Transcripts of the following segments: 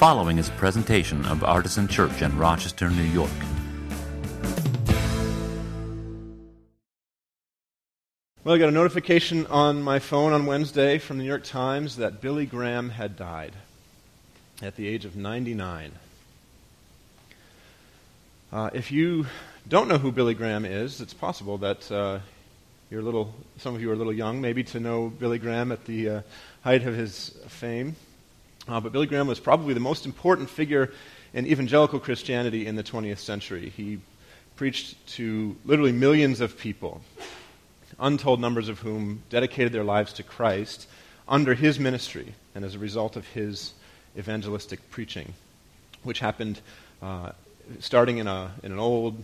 following is a presentation of Artisan Church in Rochester, New York. Well, I got a notification on my phone on Wednesday from the New York Times that Billy Graham had died at the age of 99. Uh, if you don't know who Billy Graham is, it's possible that uh, you're little, some of you are a little young, maybe to know Billy Graham at the uh, height of his fame. Uh, but Billy Graham was probably the most important figure in evangelical Christianity in the 20th century. He preached to literally millions of people untold numbers of whom dedicated their lives to Christ under his ministry and as a result of his evangelistic preaching, which happened uh, starting in, a, in an old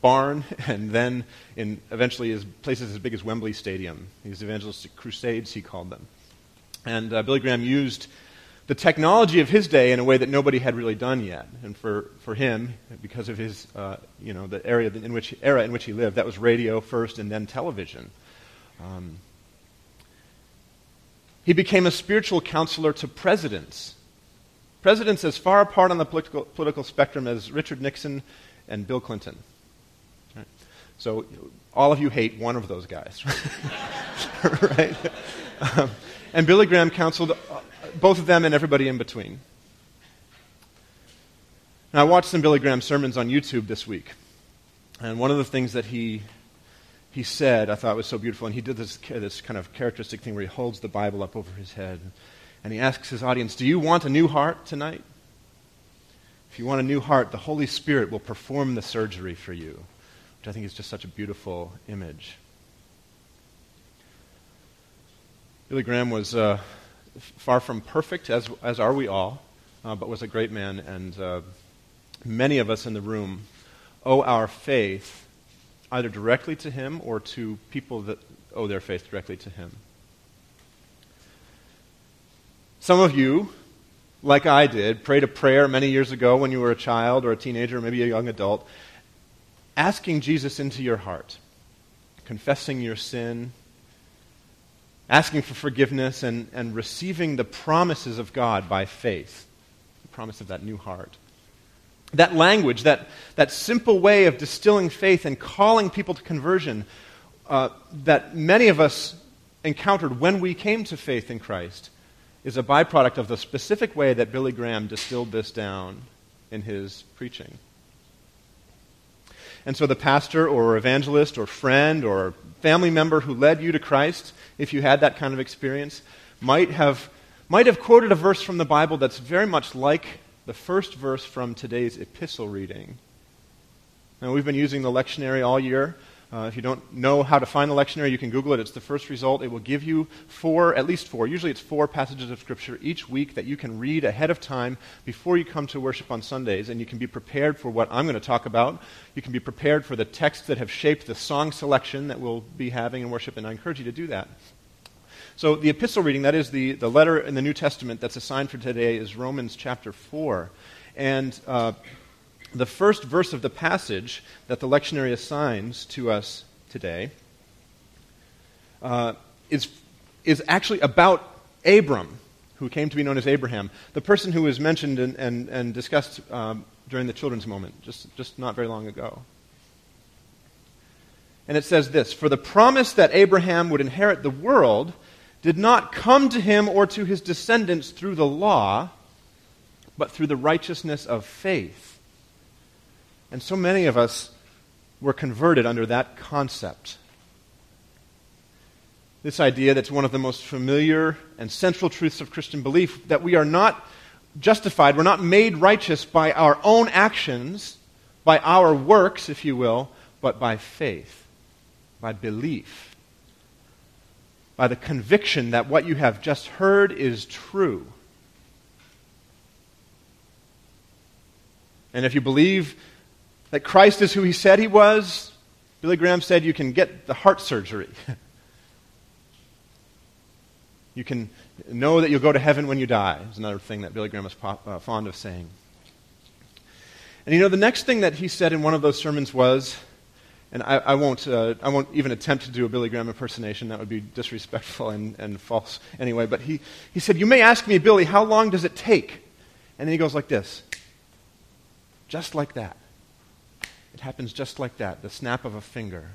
barn and then in eventually is places as big as Wembley Stadium. These evangelistic crusades, he called them. And uh, Billy Graham used the technology of his day in a way that nobody had really done yet. And for, for him, because of his, uh, you know, the area in which, era in which he lived, that was radio first and then television. Um, he became a spiritual counselor to presidents. Presidents as far apart on the political, political spectrum as Richard Nixon and Bill Clinton. Right? So all of you hate one of those guys, right? Um, and Billy Graham counseled both of them and everybody in between. Now, I watched some Billy Graham sermons on YouTube this week. And one of the things that he, he said I thought was so beautiful, and he did this, this kind of characteristic thing where he holds the Bible up over his head. And he asks his audience, Do you want a new heart tonight? If you want a new heart, the Holy Spirit will perform the surgery for you, which I think is just such a beautiful image. Billy Graham was. Uh, far from perfect, as, as are we all, uh, but was a great man. And uh, many of us in the room owe our faith either directly to him or to people that owe their faith directly to him. Some of you, like I did, prayed a prayer many years ago when you were a child or a teenager or maybe a young adult, asking Jesus into your heart, confessing your sin, asking for forgiveness and, and receiving the promises of God by faith, the promise of that new heart. That language, that, that simple way of distilling faith and calling people to conversion uh, that many of us encountered when we came to faith in Christ is a byproduct of the specific way that Billy Graham distilled this down in his preaching. And so the pastor or evangelist or friend or family member who led you to Christ if you had that kind of experience, might have, might have quoted a verse from the Bible that's very much like the first verse from today's epistle reading. Now, we've been using the lectionary all year. Uh, if you don't know how to find the lectionary, you can Google it. It's the first result. It will give you four, at least four, usually it's four passages of Scripture each week that you can read ahead of time before you come to worship on Sundays, and you can be prepared for what I'm going to talk about. You can be prepared for the texts that have shaped the song selection that we'll be having in worship, and I encourage you to do that. So, the epistle reading, that is the, the letter in the New Testament that's assigned for today, is Romans chapter 4. And uh, the first verse of the passage that the lectionary assigns to us today uh, is, is actually about Abram, who came to be known as Abraham, the person who was mentioned and, and, and discussed um, during the children's moment, just, just not very long ago. And it says this For the promise that Abraham would inherit the world did not come to him or to his descendants through the law, but through the righteousness of faith. And so many of us were converted under that concept. This idea that's one of the most familiar and central truths of Christian belief that we are not justified, we're not made righteous by our own actions, by our works, if you will, but by faith, by belief, by the conviction that what you have just heard is true. And if you believe that Christ is who he said he was, Billy Graham said you can get the heart surgery. you can know that you'll go to heaven when you die, is another thing that Billy Graham was po- uh, fond of saying. And you know, the next thing that he said in one of those sermons was, and I, I won't, uh, I won't even attempt to do a Billy Graham impersonation, that would be disrespectful and, and false anyway, but he, he said, You may ask me, Billy, how long does it take And then he goes like this. Just like that. It happens just like that, the snap of a finger.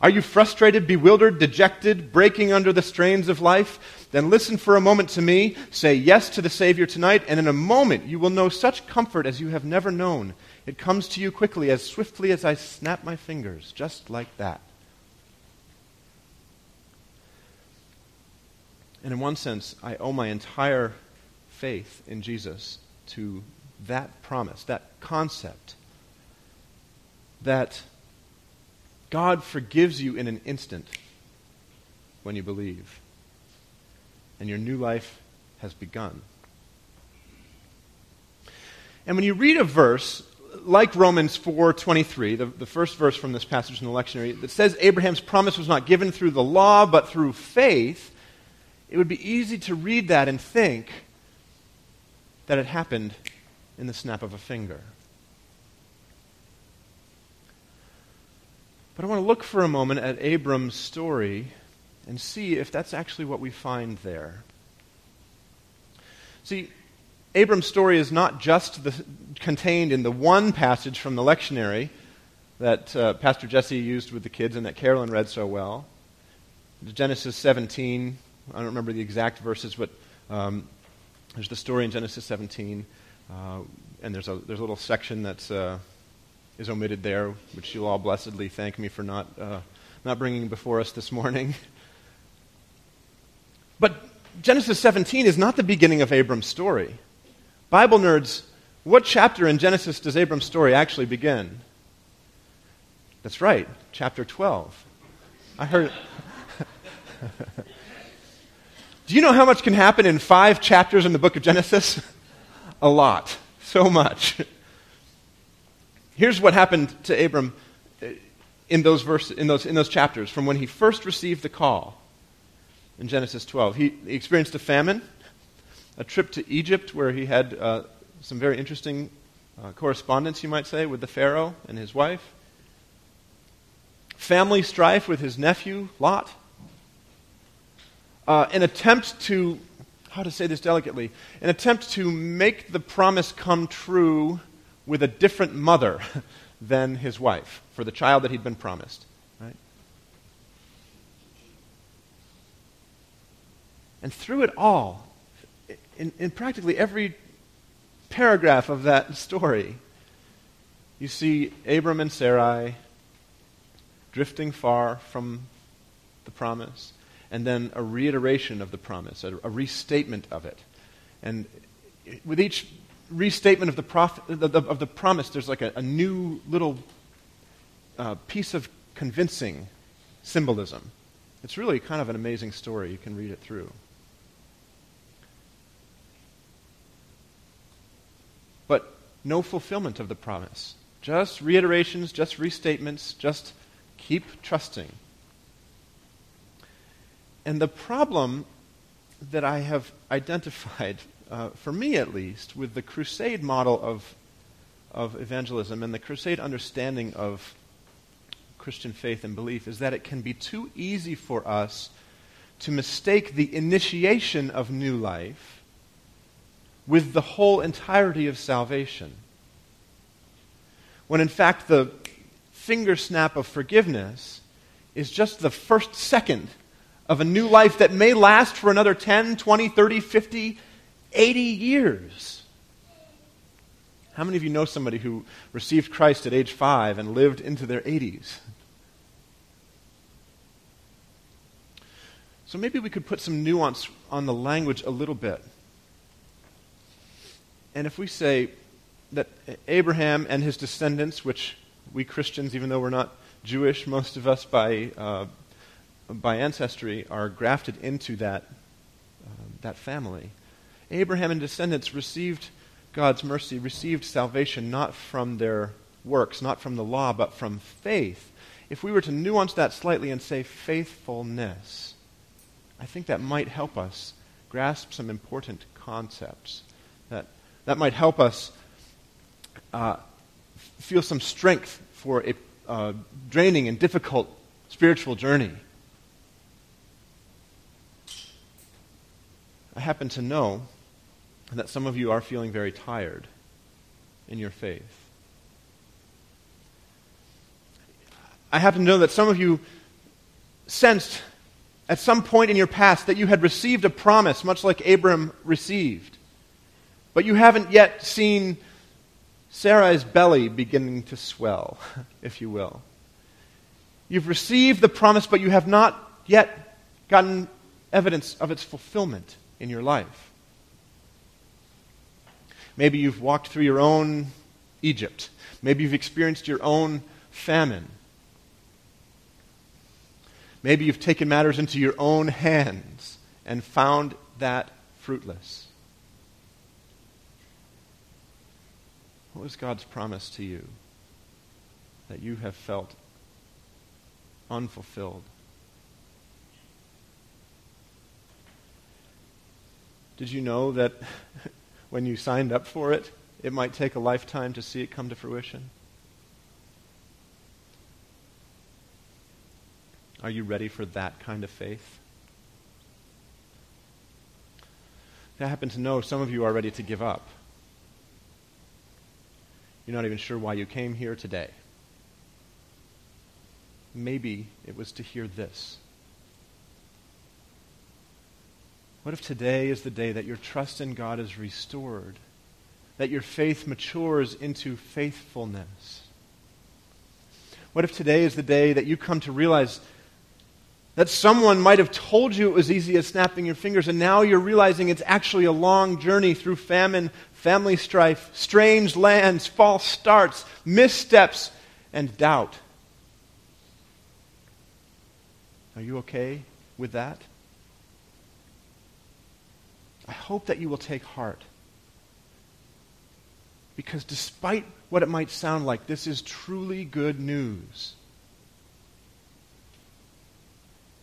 Are you frustrated, bewildered, dejected, breaking under the strains of life? Then listen for a moment to me. Say yes to the Savior tonight, and in a moment you will know such comfort as you have never known. It comes to you quickly, as swiftly as I snap my fingers, just like that. And in one sense, I owe my entire faith in Jesus to that promise, that concept that God forgives you in an instant when you believe, and your new life has begun. And when you read a verse like Romans 4:23, the, the first verse from this passage in the lectionary, that says Abraham's promise was not given through the law but through faith, it would be easy to read that and think that it happened in the snap of a finger. But I want to look for a moment at Abram's story and see if that's actually what we find there. See, Abram's story is not just the, contained in the one passage from the lectionary that uh, Pastor Jesse used with the kids and that Carolyn read so well. Genesis 17, I don't remember the exact verses, but um, there's the story in Genesis 17, uh, and there's a, there's a little section that's. Uh, is omitted there, which you'll all blessedly thank me for not, uh, not bringing before us this morning. But Genesis 17 is not the beginning of Abram's story. Bible nerds, what chapter in Genesis does Abram's story actually begin? That's right, chapter 12. I heard. Do you know how much can happen in five chapters in the book of Genesis? A lot. So much. Here's what happened to Abram uh, in those, verse, in, those, in those chapters from when he first received the call in Genesis 12. He, he experienced a famine, a trip to Egypt where he had uh, some very interesting uh, correspondence, you might say, with the Pharaoh and his wife, family strife with his nephew, Lot, uh, an attempt to, how to say this delicately, an attempt to make the promise come true with a different mother than his wife for the child that he'd been promised. Right? And through it all, in, in practically every paragraph of that story, you see Abram and Sarai drifting far from the promise, and then a reiteration of the promise, a, a restatement of it. And with each restatement of the, of the promise, there's like a, a new little uh, piece of convincing symbolism. It's really kind of an amazing story. You can read it through. But no fulfillment of the promise. Just reiterations, just restatements, just keep trusting. And the problem that I have identified uh, for me at least, with the crusade model of, of evangelism and the crusade understanding of Christian faith and belief is that it can be too easy for us to mistake the initiation of new life with the whole entirety of salvation. When in fact, the finger snap of forgiveness is just the first second of a new life that may last for another 10, 20, 30, 50, 80 years. How many of you know somebody who received Christ at age 5 and lived into their 80s? So maybe we could put some nuance on the language a little bit. And if we say that Abraham and his descendants, which we Christians, even though we're not Jewish, most of us by, uh, by ancestry, are grafted into that, uh, that family. Abraham and descendants received God's mercy, received salvation not from their works, not from the law, but from faith. If we were to nuance that slightly and say faithfulness, I think that might help us grasp some important concepts. That, that might help us uh, feel some strength for a uh, draining and difficult spiritual journey. I happen to know and that some of you are feeling very tired in your faith. I happen to know that some of you sensed at some point in your past that you had received a promise, much like Abram received, but you haven't yet seen Sarai's belly beginning to swell, if you will. You've received the promise, but you have not yet gotten evidence of its fulfillment in your life. Maybe you've walked through your own Egypt. Maybe you've experienced your own famine. Maybe you've taken matters into your own hands and found that fruitless. What was God's promise to you that you have felt unfulfilled? Did you know that when you signed up for it, it might take a lifetime to see it come to fruition? Are you ready for that kind of faith? I happen to know some of you are ready to give up. You're not even sure why you came here today. Maybe it was to hear this. What if today is the day that your trust in God is restored, that your faith matures into faithfulness? What if today is the day that you come to realize that someone might have told you it was easy as snapping your fingers, and now you're realizing it's actually a long journey through famine, family strife, strange lands, false starts, missteps, and doubt. Are you okay with that? I hope that you will take heart. Because despite what it might sound like, this is truly good news.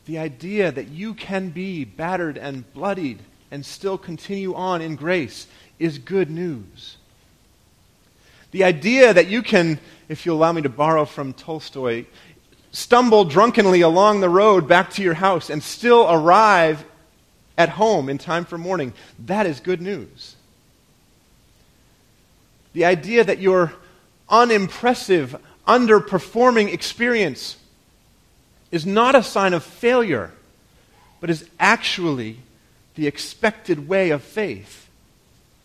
The idea that you can be battered and bloodied and still continue on in grace is good news. The idea that you can, if you allow me to borrow from Tolstoy, stumble drunkenly along the road back to your house and still arrive at home in time for morning, that is good news. The idea that your unimpressive, underperforming experience is not a sign of failure, but is actually the expected way of faith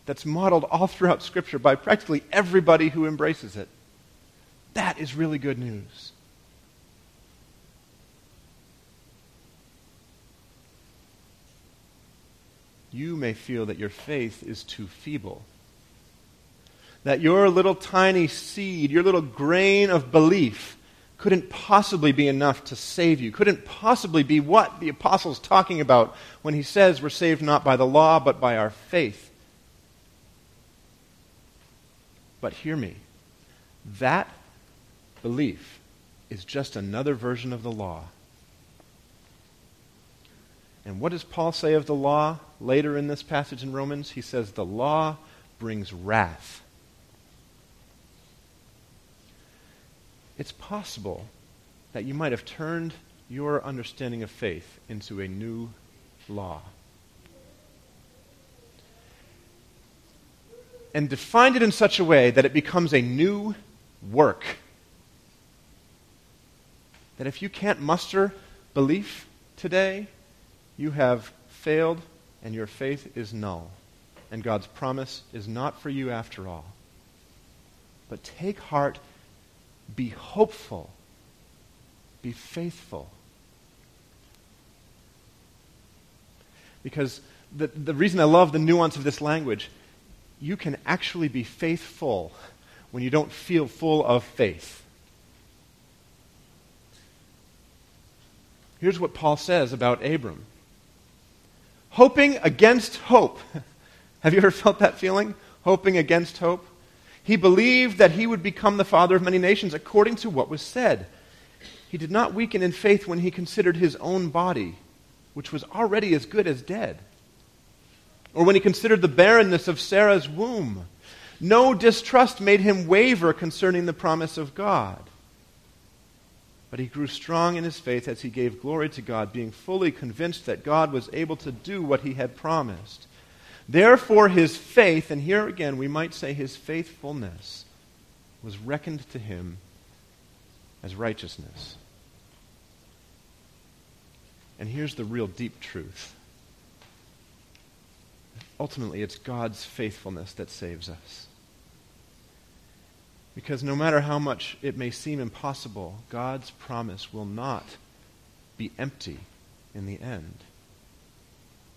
that's modeled all throughout Scripture by practically everybody who embraces it. That is really good news. You may feel that your faith is too feeble. That your little tiny seed, your little grain of belief, couldn't possibly be enough to save you, couldn't possibly be what the apostle's talking about when he says we're saved not by the law, but by our faith. But hear me. That belief is just another version of the law. And what does Paul say of the law later in this passage in Romans? He says, The law brings wrath. it's possible that you might have turned your understanding of faith into a new law. And defined it in such a way that it becomes a new work. That if you can't muster belief today, you have failed and your faith is null. And God's promise is not for you after all. But take heart be hopeful. Be faithful. Because the, the reason I love the nuance of this language, you can actually be faithful when you don't feel full of faith. Here's what Paul says about Abram hoping against hope. Have you ever felt that feeling? Hoping against hope? He believed that he would become the father of many nations according to what was said. He did not weaken in faith when he considered his own body, which was already as good as dead, or when he considered the barrenness of Sarah's womb. No distrust made him waver concerning the promise of God. But he grew strong in his faith as he gave glory to God, being fully convinced that God was able to do what he had promised. Therefore, his faith, and here again we might say his faithfulness, was reckoned to him as righteousness. And here's the real deep truth. Ultimately, it's God's faithfulness that saves us. Because no matter how much it may seem impossible, God's promise will not be empty in the end,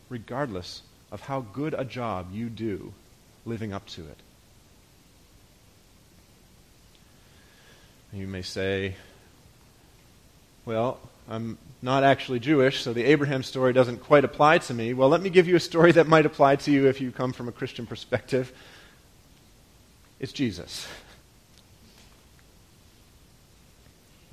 regardless of how good a job you do living up to it. You may say, well, I'm not actually Jewish, so the Abraham story doesn't quite apply to me. Well, let me give you a story that might apply to you if you come from a Christian perspective. It's Jesus.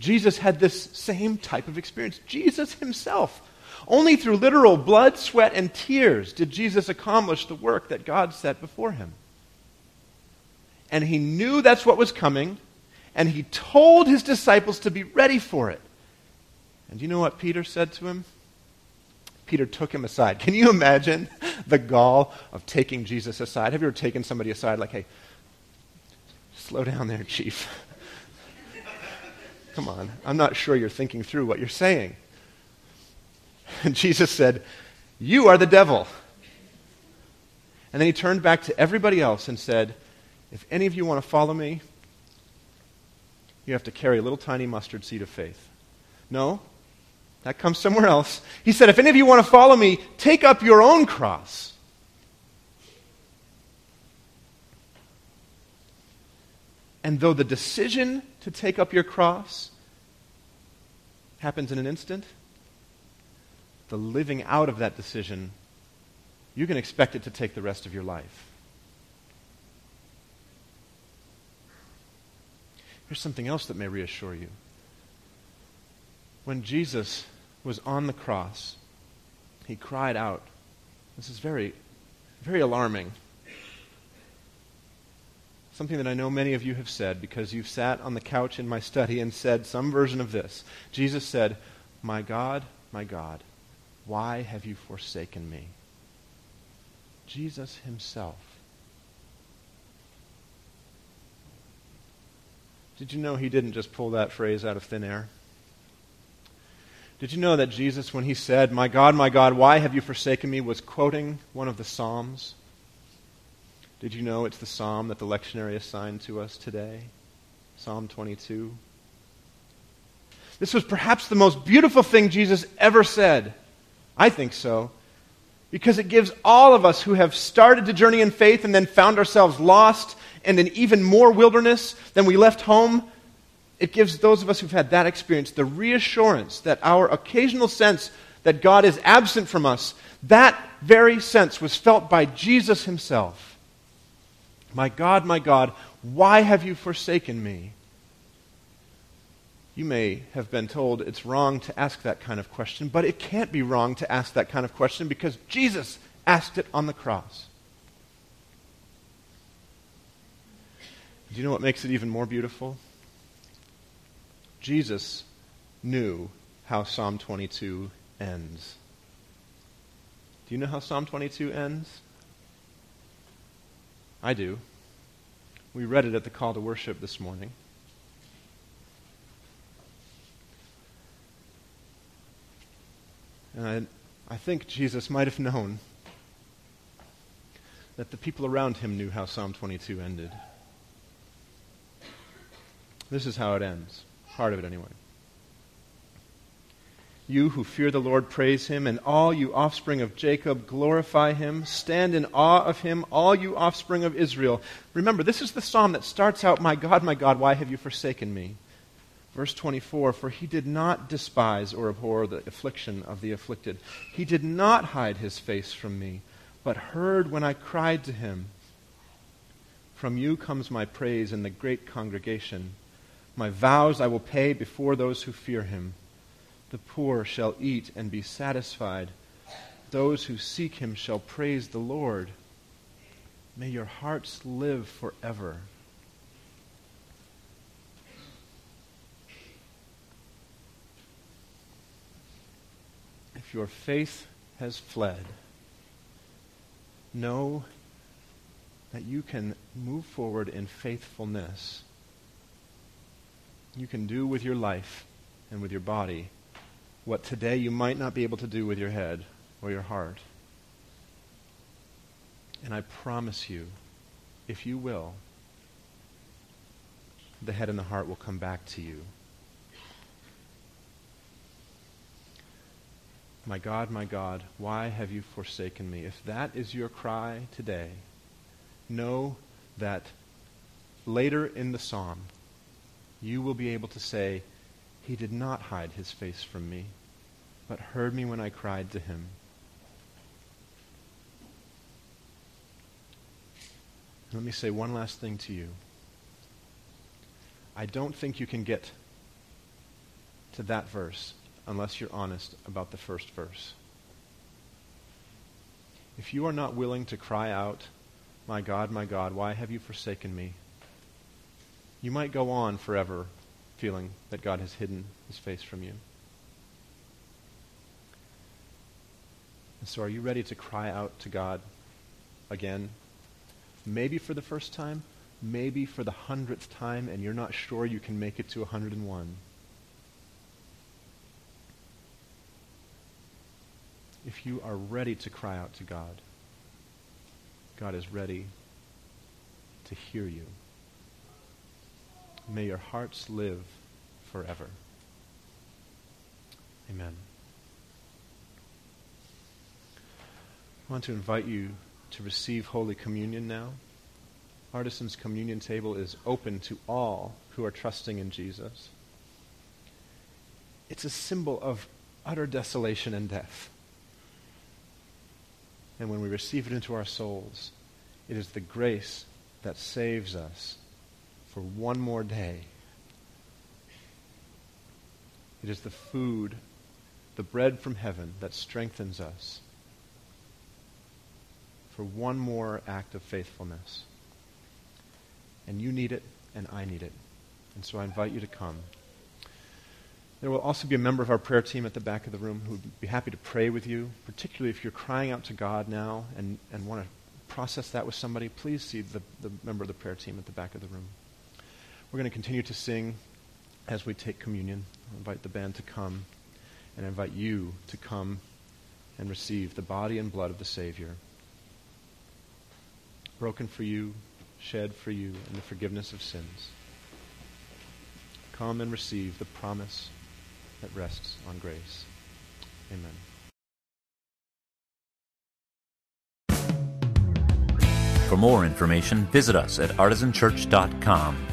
Jesus had this same type of experience. Jesus himself. Only through literal blood, sweat, and tears did Jesus accomplish the work that God set before him. And he knew that's what was coming, and he told his disciples to be ready for it. And you know what Peter said to him? Peter took him aside. Can you imagine the gall of taking Jesus aside? Have you ever taken somebody aside like, hey, slow down there, chief? Come on, I'm not sure you're thinking through what you're saying. And Jesus said, You are the devil. And then he turned back to everybody else and said, If any of you want to follow me, you have to carry a little tiny mustard seed of faith. No, that comes somewhere else. He said, If any of you want to follow me, take up your own cross. And though the decision to take up your cross happens in an instant, the living out of that decision, you can expect it to take the rest of your life. Here's something else that may reassure you. When Jesus was on the cross, he cried out. This is very, very alarming. Something that I know many of you have said because you've sat on the couch in my study and said some version of this. Jesus said, My God, my God, why have you forsaken me? Jesus himself. Did you know he didn't just pull that phrase out of thin air? Did you know that Jesus, when he said, My God, my God, why have you forsaken me, was quoting one of the Psalms? Did you know it's the psalm that the lectionary assigned to us today? Psalm 22. This was perhaps the most beautiful thing Jesus ever said. I think so. Because it gives all of us who have started to journey in faith and then found ourselves lost and in even more wilderness than we left home, it gives those of us who've had that experience the reassurance that our occasional sense that God is absent from us, that very sense was felt by Jesus himself. My God, my God, why have you forsaken me? You may have been told it's wrong to ask that kind of question, but it can't be wrong to ask that kind of question because Jesus asked it on the cross. Do you know what makes it even more beautiful? Jesus knew how Psalm 22 ends. Do you know how Psalm 22 ends? I do. We read it at the call to worship this morning. And I, I think Jesus might have known that the people around him knew how Psalm 22 ended. This is how it ends. Part of it, anyway. You who fear the Lord, praise him, and all you offspring of Jacob, glorify him. Stand in awe of him, all you offspring of Israel. Remember, this is the psalm that starts out, My God, my God, why have you forsaken me? Verse 24 For he did not despise or abhor the affliction of the afflicted. He did not hide his face from me, but heard when I cried to him. From you comes my praise in the great congregation. My vows I will pay before those who fear him. The poor shall eat and be satisfied. Those who seek him shall praise the Lord. May your hearts live forever. If your faith has fled, know that you can move forward in faithfulness. You can do with your life and with your body what today you might not be able to do with your head or your heart. And I promise you, if you will, the head and the heart will come back to you. My God, my God, why have you forsaken me? If that is your cry today, know that later in the psalm, you will be able to say, He did not hide his face from me, but heard me when I cried to him. Let me say one last thing to you. I don't think you can get to that verse unless you're honest about the first verse. If you are not willing to cry out, My God, my God, why have you forsaken me? You might go on forever feeling that God has hidden his face from you. And so, are you ready to cry out to God again? Maybe for the first time, maybe for the hundredth time, and you're not sure you can make it to 101. if you are ready to cry out to God, God is ready to hear you. May your hearts live forever. Amen. I want to invite you to receive Holy Communion now. Artisan's communion table is open to all who are trusting in Jesus. It's a symbol of utter desolation and death. And when we receive it into our souls, it is the grace that saves us for one more day. It is the food, the bread from heaven that strengthens us for one more act of faithfulness. And you need it, and I need it. And so I invite you to come. There will also be a member of our prayer team at the back of the room who would be happy to pray with you, particularly if you're crying out to God now and, and want to process that with somebody. Please see the, the member of the prayer team at the back of the room. We're going to continue to sing as we take communion. I'll invite the band to come and I invite you to come and receive the body and blood of the Savior. Broken for you, shed for you, and the forgiveness of sins. Come and receive the promise that rests on grace. Amen. For more information, visit us at artisanchurch.com